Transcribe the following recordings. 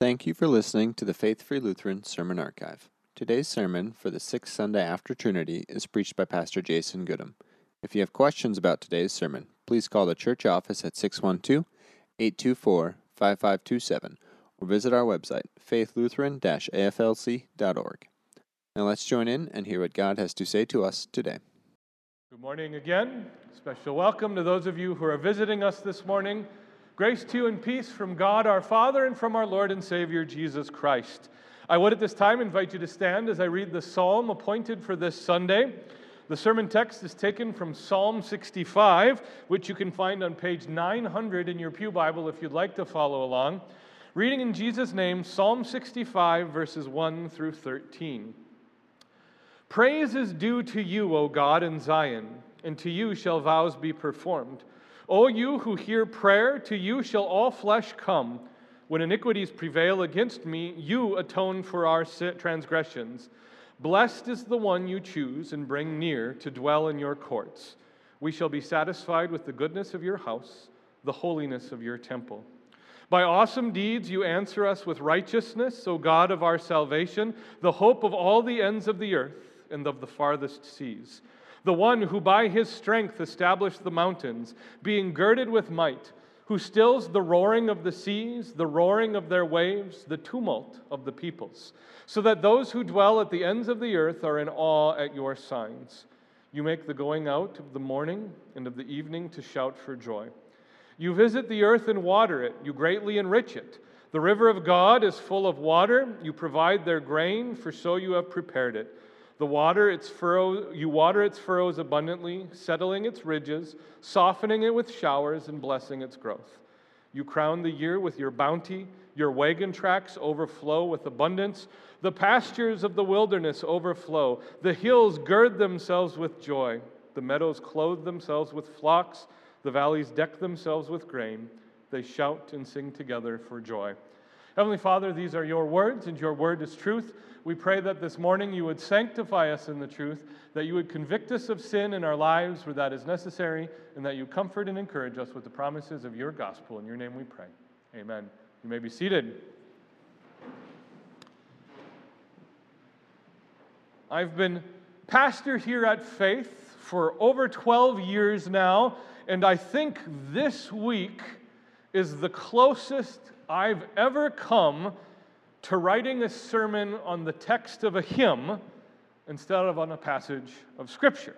Thank you for listening to the Faith Free Lutheran Sermon Archive. Today's sermon for the sixth Sunday after Trinity is preached by Pastor Jason Gudim. If you have questions about today's sermon, please call the church office at 612 824 5527 or visit our website, faithlutheran aflc.org. Now let's join in and hear what God has to say to us today. Good morning again. Special welcome to those of you who are visiting us this morning. Grace to you and peace from God our Father and from our Lord and Savior Jesus Christ. I would at this time invite you to stand as I read the psalm appointed for this Sunday. The sermon text is taken from Psalm 65, which you can find on page 900 in your Pew Bible if you'd like to follow along. Reading in Jesus' name, Psalm 65, verses 1 through 13. Praise is due to you, O God, in Zion, and to you shall vows be performed. O you who hear prayer, to you shall all flesh come. When iniquities prevail against me, you atone for our transgressions. Blessed is the one you choose and bring near to dwell in your courts. We shall be satisfied with the goodness of your house, the holiness of your temple. By awesome deeds you answer us with righteousness, O God of our salvation, the hope of all the ends of the earth and of the farthest seas the one who by his strength established the mountains, being girded with might, who stills the roaring of the seas, the roaring of their waves, the tumult of the peoples, so that those who dwell at the ends of the earth are in awe at your signs. You make the going out of the morning and of the evening to shout for joy. You visit the earth and water it, you greatly enrich it. The river of God is full of water. You provide their grain, for so you have prepared it. The water its furrow, you water its furrows abundantly, settling its ridges, softening it with showers, and blessing its growth. You crown the year with your bounty. Your wagon tracks overflow with abundance. The pastures of the wilderness overflow. The hills gird themselves with joy. The meadows clothe themselves with flocks. The valleys deck themselves with grain. They shout and sing together for joy. Heavenly Father, these are your words, and your word is truth. We pray that this morning you would sanctify us in the truth, that you would convict us of sin in our lives where that is necessary, and that you comfort and encourage us with the promises of your gospel. In your name we pray. Amen. You may be seated. I've been pastor here at Faith for over 12 years now, and I think this week is the closest I've ever come to writing a sermon on the text of a hymn instead of on a passage of Scripture.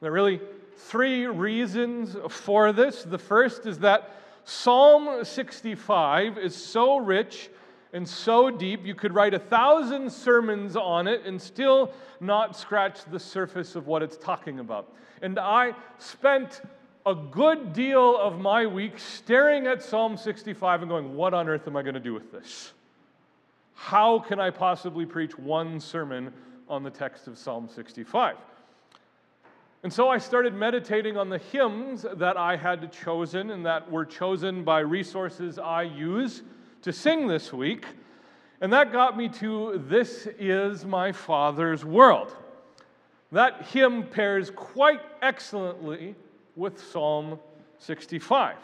There are really three reasons for this. The first is that Psalm 65 is so rich and so deep, you could write a thousand sermons on it and still not scratch the surface of what it's talking about. And I spent a good deal of my week staring at Psalm 65 and going, What on earth am I going to do with this? How can I possibly preach one sermon on the text of Psalm 65? And so I started meditating on the hymns that I had chosen and that were chosen by resources I use to sing this week. And that got me to This is My Father's World. That hymn pairs quite excellently with Psalm 65.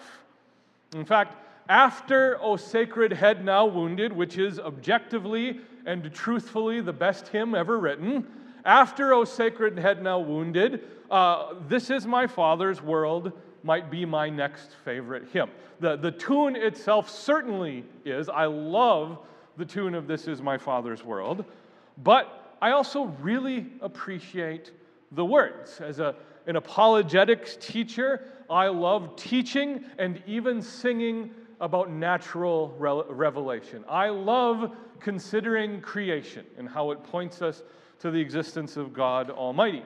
In fact, after O Sacred Head Now Wounded, which is objectively and truthfully the best hymn ever written, after O Sacred Head Now Wounded, uh, This Is My Father's World might be my next favorite hymn. The, the tune itself certainly is. I love the tune of This Is My Father's World, but I also really appreciate the words. As a, an apologetics teacher, I love teaching and even singing about natural revelation. I love considering creation and how it points us to the existence of God Almighty.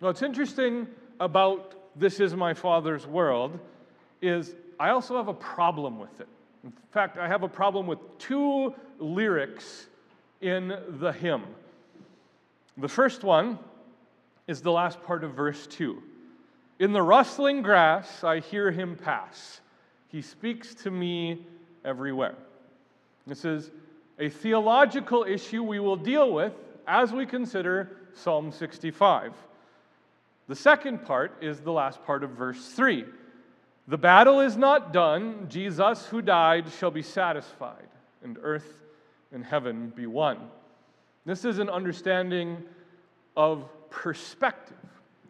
Now, what's interesting about This Is My Father's World is I also have a problem with it. In fact, I have a problem with two lyrics in the hymn. The first one is the last part of verse 2. In the rustling grass, I hear him pass. He speaks to me everywhere. This is a theological issue we will deal with as we consider Psalm 65. The second part is the last part of verse 3. The battle is not done. Jesus, who died, shall be satisfied. and earth and heaven be one. This is an understanding of perspective.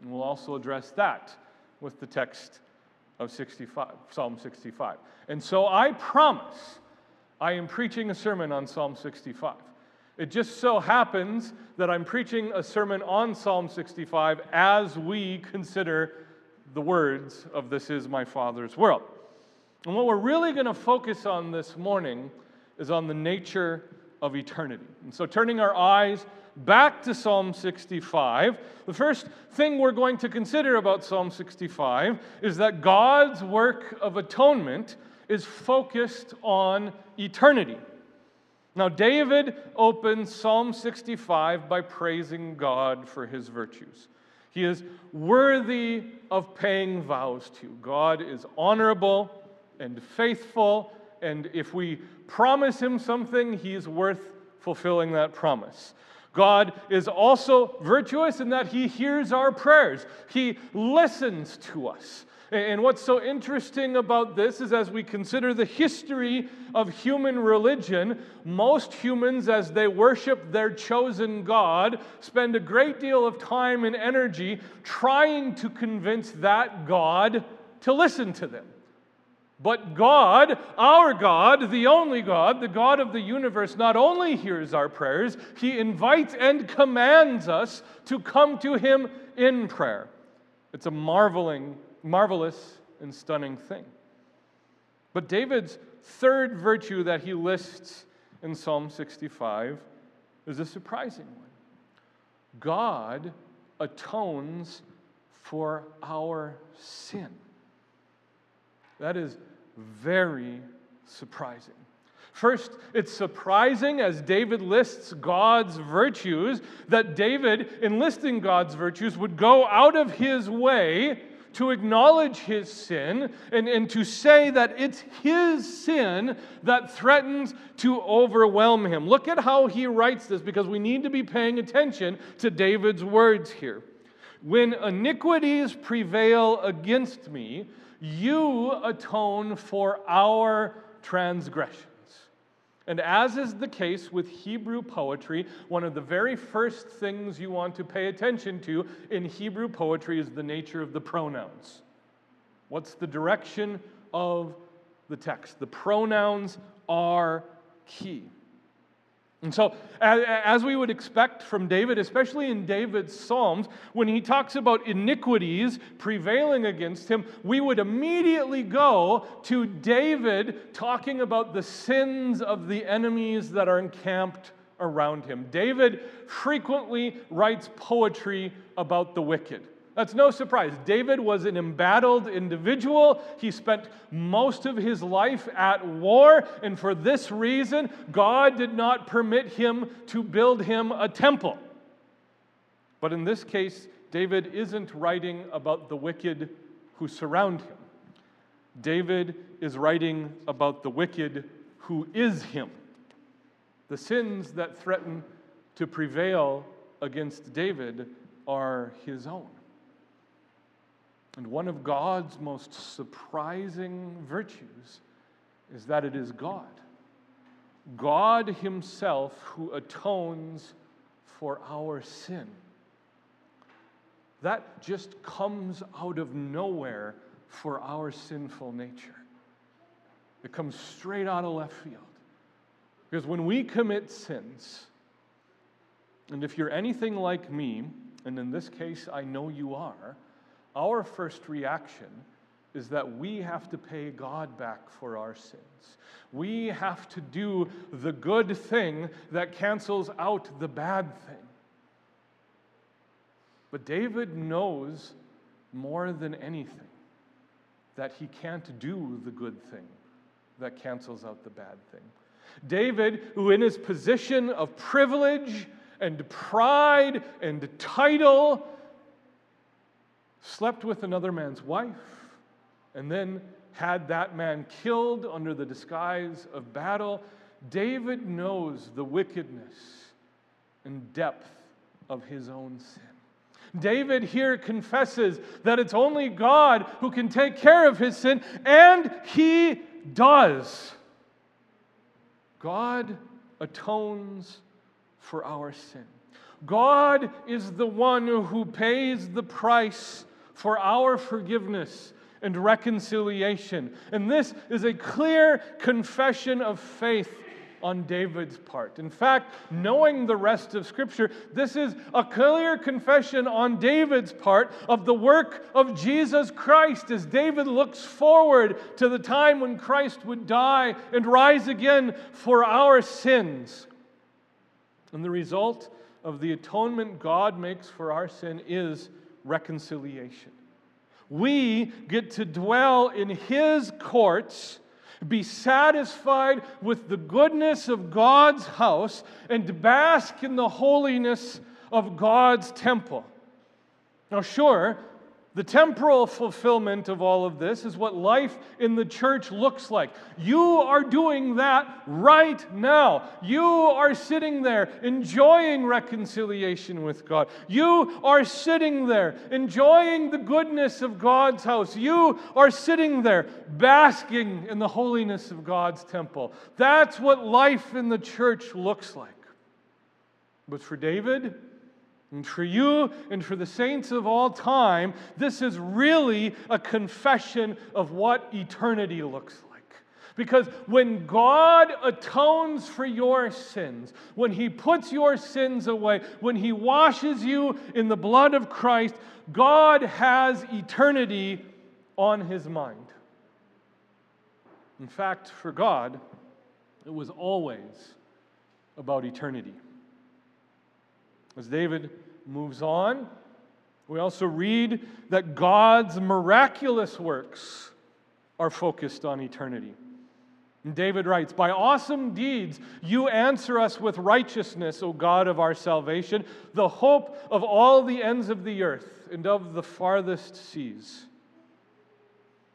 And we'll also address that with the text of 65, Psalm 65. And so I promise I am preaching a sermon on Psalm 65. It just so happens that I'm preaching a sermon on Psalm 65 as we consider the words of This Is My Father's World. And what we're really going to focus on this morning is on the nature of eternity. And so, turning our eyes back to Psalm 65, the first thing we're going to consider about Psalm 65 is that God's work of atonement is focused on eternity. Now, David opens Psalm 65 by praising God for his virtues. He is worthy of paying vows to. God is honorable and faithful, and if we promise him something, he's worth fulfilling that promise. God is also virtuous in that he hears our prayers, he listens to us. And what's so interesting about this is as we consider the history of human religion, most humans, as they worship their chosen God, spend a great deal of time and energy trying to convince that God to listen to them. But God, our God, the only God, the God of the universe, not only hears our prayers, He invites and commands us to come to Him in prayer. It's a marveling marvelous and stunning thing. But David's third virtue that he lists in Psalm 65 is a surprising one God atones for our sin. That is very surprising. First, it's surprising as David lists God's virtues that David, in listing God's virtues, would go out of his way to acknowledge his sin and, and to say that it's his sin that threatens to overwhelm him. Look at how he writes this because we need to be paying attention to David's words here. When iniquities prevail against me, you atone for our transgression. And as is the case with Hebrew poetry, one of the very first things you want to pay attention to in Hebrew poetry is the nature of the pronouns. What's the direction of the text? The pronouns are key. And so, as we would expect from David, especially in David's Psalms, when he talks about iniquities prevailing against him, we would immediately go to David talking about the sins of the enemies that are encamped around him. David frequently writes poetry about the wicked. That's no surprise. David was an embattled individual. He spent most of his life at war, and for this reason, God did not permit him to build him a temple. But in this case, David isn't writing about the wicked who surround him. David is writing about the wicked who is him. The sins that threaten to prevail against David are his own. And one of God's most surprising virtues is that it is God. God Himself who atones for our sin. That just comes out of nowhere for our sinful nature. It comes straight out of left field. Because when we commit sins, and if you're anything like me, and in this case I know you are, our first reaction is that we have to pay God back for our sins. We have to do the good thing that cancels out the bad thing. But David knows more than anything that he can't do the good thing that cancels out the bad thing. David, who in his position of privilege and pride and title slept with another man's wife, and then had that man killed under the disguise of battle, David knows the wickedness and depth of his own sin. David here confesses that it's only God who can take care of his sin, and he does. God atones for our sin. God is the one who pays the price for our forgiveness and reconciliation. And this is a clear confession of faith on David's part. In fact, knowing the rest of Scripture, this is a clear confession on David's part of the work of Jesus Christ as David looks forward to the time when Christ would die and rise again for our sins. And the result of the atonement God makes for our sin is reconciliation. We get to dwell in His courts be satisfied with the goodness of God's house, and bask in the holiness of God's temple. Now, sure, the temporal fulfillment of all of this is what life in the church looks like. You are doing that right now. You are sitting there enjoying reconciliation with God. You are sitting there enjoying the goodness of God's house. You are sitting there basking in the holiness of God's temple. That's what life in the church looks like. But for David, and for you and for the saints of all time, this is really a confession of what eternity looks like. Because when God atones for your sins, when He puts your sins away, when He washes you in the blood of Christ, God has eternity on His mind. In fact, for God, it was always about eternity. As David moves on, we also read that God's miraculous works are focused on eternity. And David writes, By awesome deeds you answer us with righteousness, O God of our salvation, the hope of all the ends of the earth and of the farthest seas.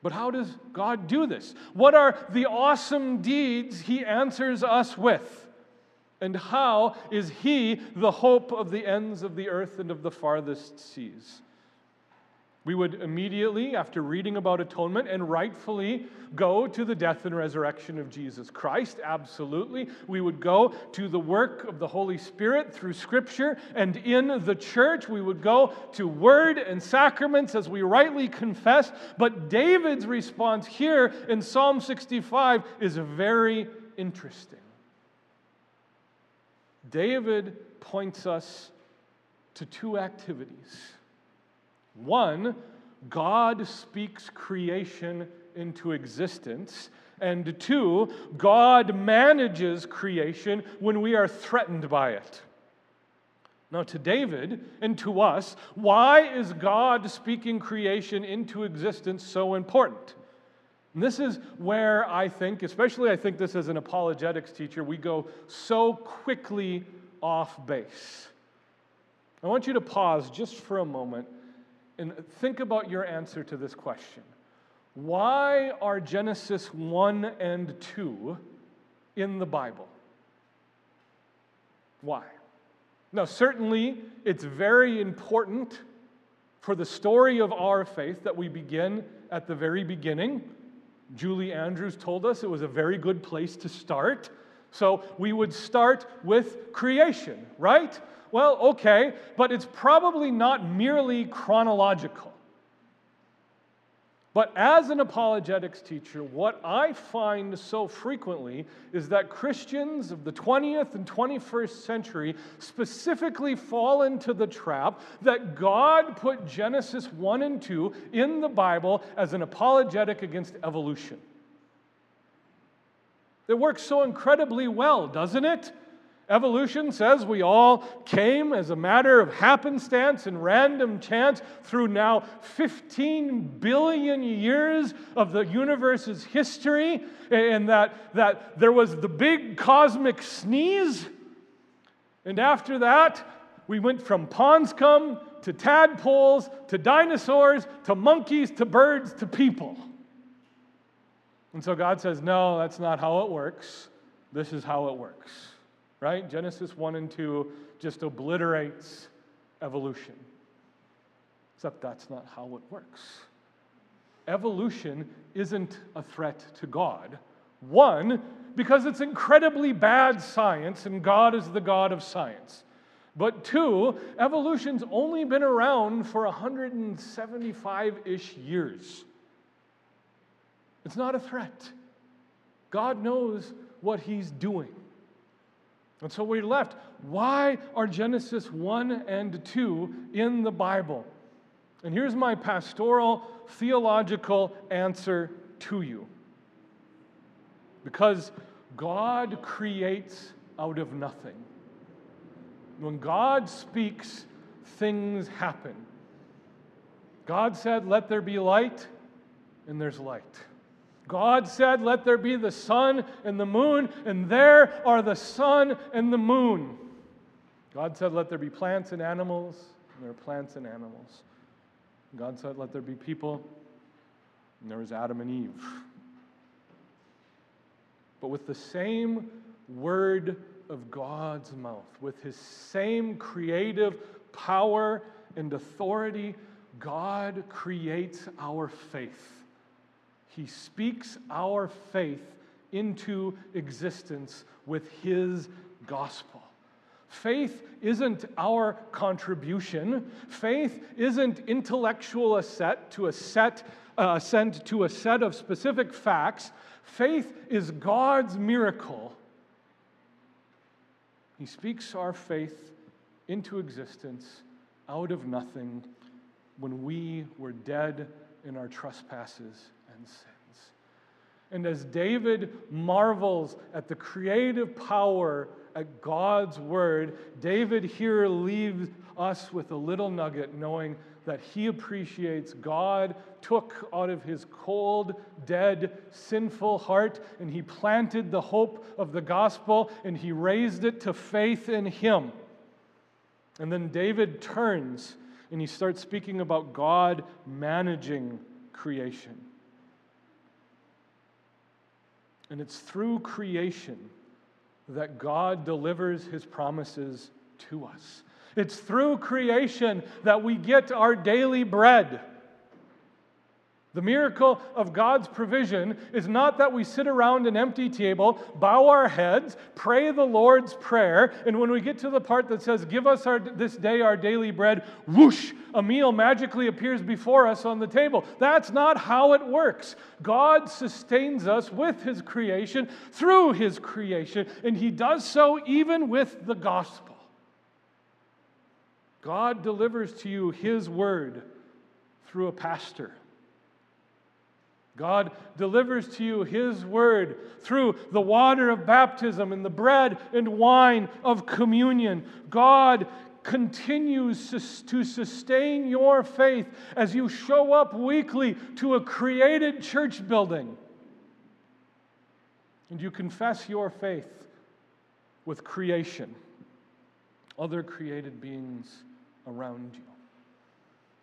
But how does God do this? What are the awesome deeds he answers us with? And how is he the hope of the ends of the earth and of the farthest seas? We would immediately, after reading about atonement, and rightfully go to the death and resurrection of Jesus Christ. Absolutely. We would go to the work of the Holy Spirit through Scripture and in the church. We would go to word and sacraments as we rightly confess. But David's response here in Psalm 65 is very interesting. David points us to two activities. One, God speaks creation into existence. And two, God manages creation when we are threatened by it. Now, to David and to us, why is God speaking creation into existence so important? And this is where I think, especially I think this as an apologetics teacher, we go so quickly off base. I want you to pause just for a moment and think about your answer to this question. Why are Genesis 1 and 2 in the Bible? Why? Now, certainly, it's very important for the story of our faith that we begin at the very beginning Julie Andrews told us it was a very good place to start. So we would start with creation, right? Well, okay, but it's probably not merely chronological. But as an apologetics teacher, what I find so frequently is that Christians of the 20th and 21st century specifically fall into the trap that God put Genesis 1 and 2 in the Bible as an apologetic against evolution. It works so incredibly well, doesn't it? Evolution says we all came as a matter of happenstance and random chance through now 15 billion years of the universe's history, and that, that there was the big cosmic sneeze. And after that, we went from pond to tadpoles to dinosaurs to monkeys to birds to people. And so God says, No, that's not how it works. This is how it works right? Genesis 1 and 2 just obliterates evolution. Except that's not how it works. Evolution isn't a threat to God. One, because it's incredibly bad science and God is the God of science. But two, evolution's only been around for 175 ish years. It's not a threat. God knows what He's doing. And so we're left. Why are Genesis 1 and 2 in the Bible? And here's my pastoral theological answer to you. Because God creates out of nothing. When God speaks, things happen. God said, Let there be light, and there's light. God said, Let there be the sun and the moon, and there are the sun and the moon. God said, Let there be plants and animals, and there are plants and animals. God said, Let there be people, and there was Adam and Eve. But with the same word of God's mouth, with his same creative power and authority, God creates our faith. He speaks our faith into existence with His gospel. Faith isn't our contribution. Faith isn't intellectual assent to a set, uh, assent to a set of specific facts. Faith is God's miracle. He speaks our faith into existence out of nothing when we were dead in our trespasses and sins. And as David marvels at the creative power at God's word, David here leaves us with a little nugget knowing that he appreciates God took out of his cold, dead, sinful heart and he planted the hope of the gospel and he raised it to faith in him. And then David turns and he starts speaking about God managing creation. And it's through creation that God delivers his promises to us. It's through creation that we get our daily bread. The miracle of God's provision is not that we sit around an empty table, bow our heads, pray the Lord's Prayer, and when we get to the part that says, Give us our, this day our daily bread, whoosh, a meal magically appears before us on the table. That's not how it works. God sustains us with His creation, through His creation, and He does so even with the gospel. God delivers to you His word through a pastor God delivers to you His word through the water of baptism and the bread and wine of communion. God continues to sustain your faith as you show up weekly to a created church building. And you confess your faith with creation, other created beings around you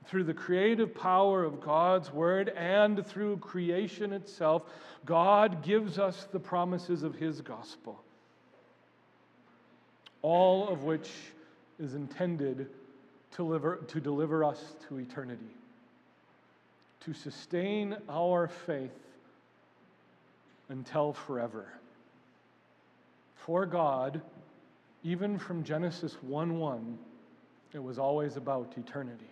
through the creative power of God's word and through creation itself, God gives us the promises of his gospel, all of which is intended to deliver, to deliver us to eternity, to sustain our faith until forever. For God, even from Genesis 1 1, it was always about eternity.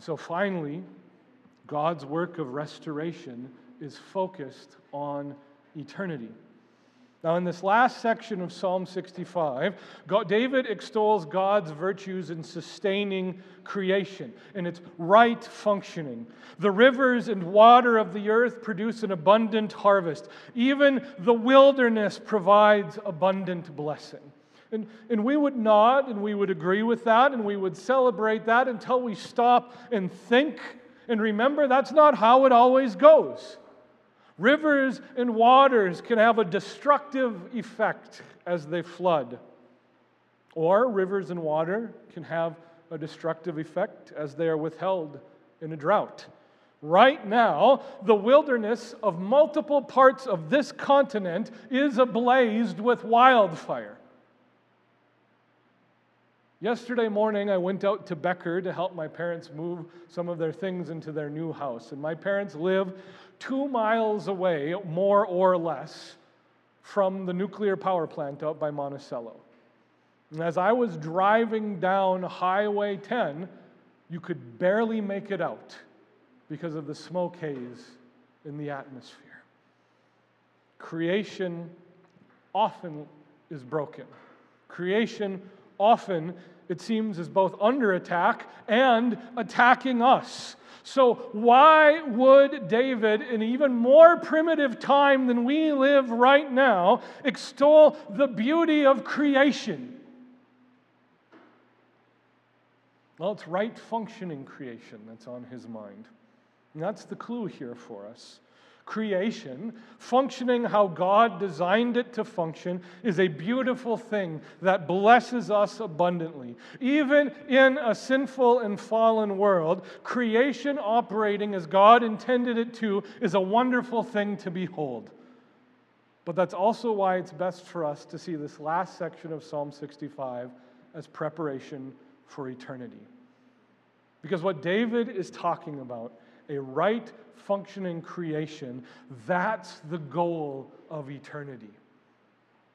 So finally, God's work of restoration is focused on eternity. Now, in this last section of Psalm 65, God, David extols God's virtues in sustaining creation and its right functioning. The rivers and water of the earth produce an abundant harvest. Even the wilderness provides abundant blessing. And, and we would nod and we would agree with that and we would celebrate that until we stop and think and remember that's not how it always goes. Rivers and waters can have a destructive effect as they flood, or rivers and water can have a destructive effect as they are withheld in a drought. Right now, the wilderness of multiple parts of this continent is ablaze with wildfire. Yesterday morning, I went out to Becker to help my parents move some of their things into their new house. And my parents live two miles away, more or less, from the nuclear power plant out by Monticello. And as I was driving down Highway 10, you could barely make it out because of the smoke haze in the atmosphere. Creation often is broken. Creation often, it seems, is both under attack and attacking us. So, why would David, in even more primitive time than we live right now, extol the beauty of creation? Well, it's right functioning creation that's on his mind. And that's the clue here for us creation, functioning how God designed it to function, is a beautiful thing that blesses us abundantly. Even in a sinful and fallen world, creation operating as God intended it to is a wonderful thing to behold. But that's also why it's best for us to see this last section of Psalm 65 as preparation for eternity. Because what David is talking about a right functioning creation, that's the goal of eternity.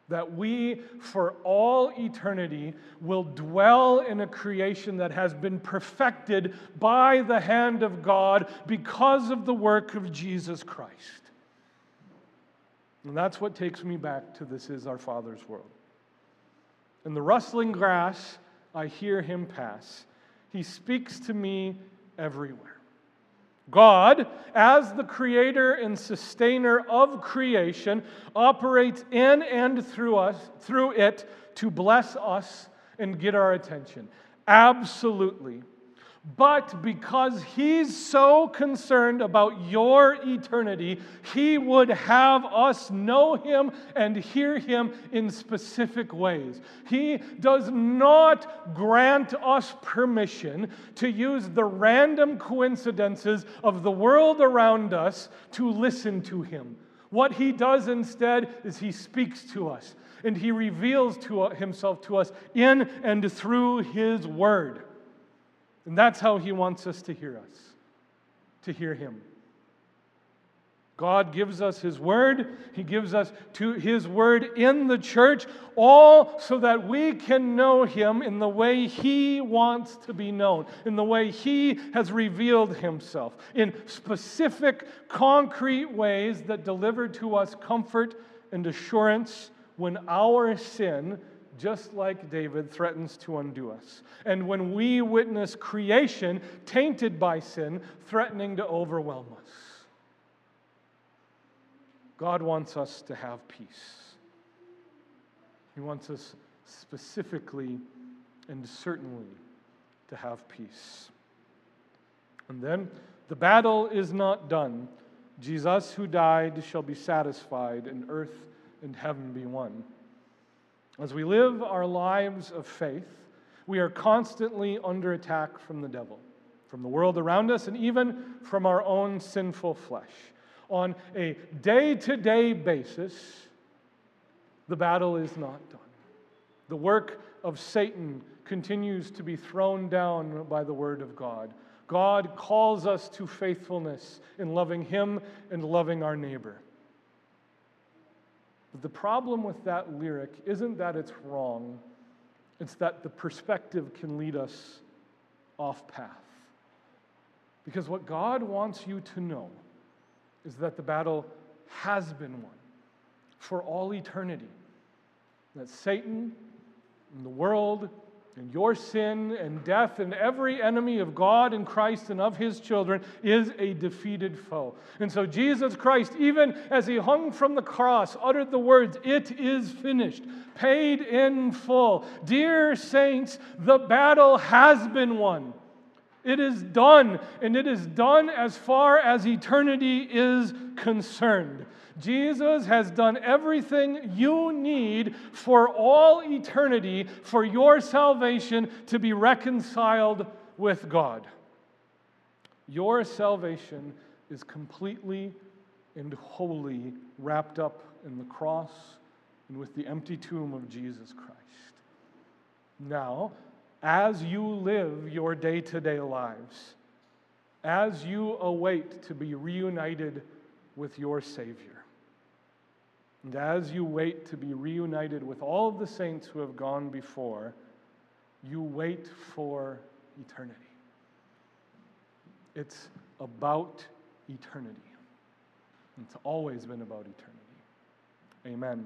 That we, for all eternity, will dwell in a creation that has been perfected by the hand of God because of the work of Jesus Christ. And that's what takes me back to this is our Father's world. In the rustling grass, I hear him pass. He speaks to me everywhere. God, as the creator and sustainer of creation, operates in and through us, through it to bless us and get our attention. Absolutely. But because he's so concerned about your eternity, he would have us know him and hear him in specific ways. He does not grant us permission to use the random coincidences of the world around us to listen to him. What he does instead is he speaks to us and he reveals to himself to us in and through his word. And that's how he wants us to hear us, to hear him. God gives us His Word. He gives us to His Word in the church, all so that we can know Him in the way He wants to be known, in the way He has revealed Himself, in specific, concrete ways that deliver to us comfort and assurance when our sin just like David, threatens to undo us. And when we witness creation tainted by sin, threatening to overwhelm us, God wants us to have peace. He wants us specifically and certainly to have peace. And then the battle is not done. Jesus, who died, shall be satisfied, and earth and heaven be won. As we live our lives of faith, we are constantly under attack from the devil, from the world around us, and even from our own sinful flesh. On a day to day basis, the battle is not done. The work of Satan continues to be thrown down by the word of God. God calls us to faithfulness in loving Him and loving our neighbor. The problem with that lyric isn't that it's wrong, it's that the perspective can lead us off path. Because what God wants you to know is that the battle has been won for all eternity. That Satan and the world and your sin and death and every enemy of God and Christ and of his children is a defeated foe. And so Jesus Christ, even as he hung from the cross, uttered the words, It is finished, paid in full. Dear saints, the battle has been won. It is done, and it is done as far as eternity is concerned. Jesus has done everything you need for all eternity for your salvation to be reconciled with God. Your salvation is completely and wholly wrapped up in the cross and with the empty tomb of Jesus Christ. Now, as you live your day to day lives, as you await to be reunited with your Savior, and as you wait to be reunited with all of the saints who have gone before, you wait for eternity. It's about eternity. It's always been about eternity. Amen.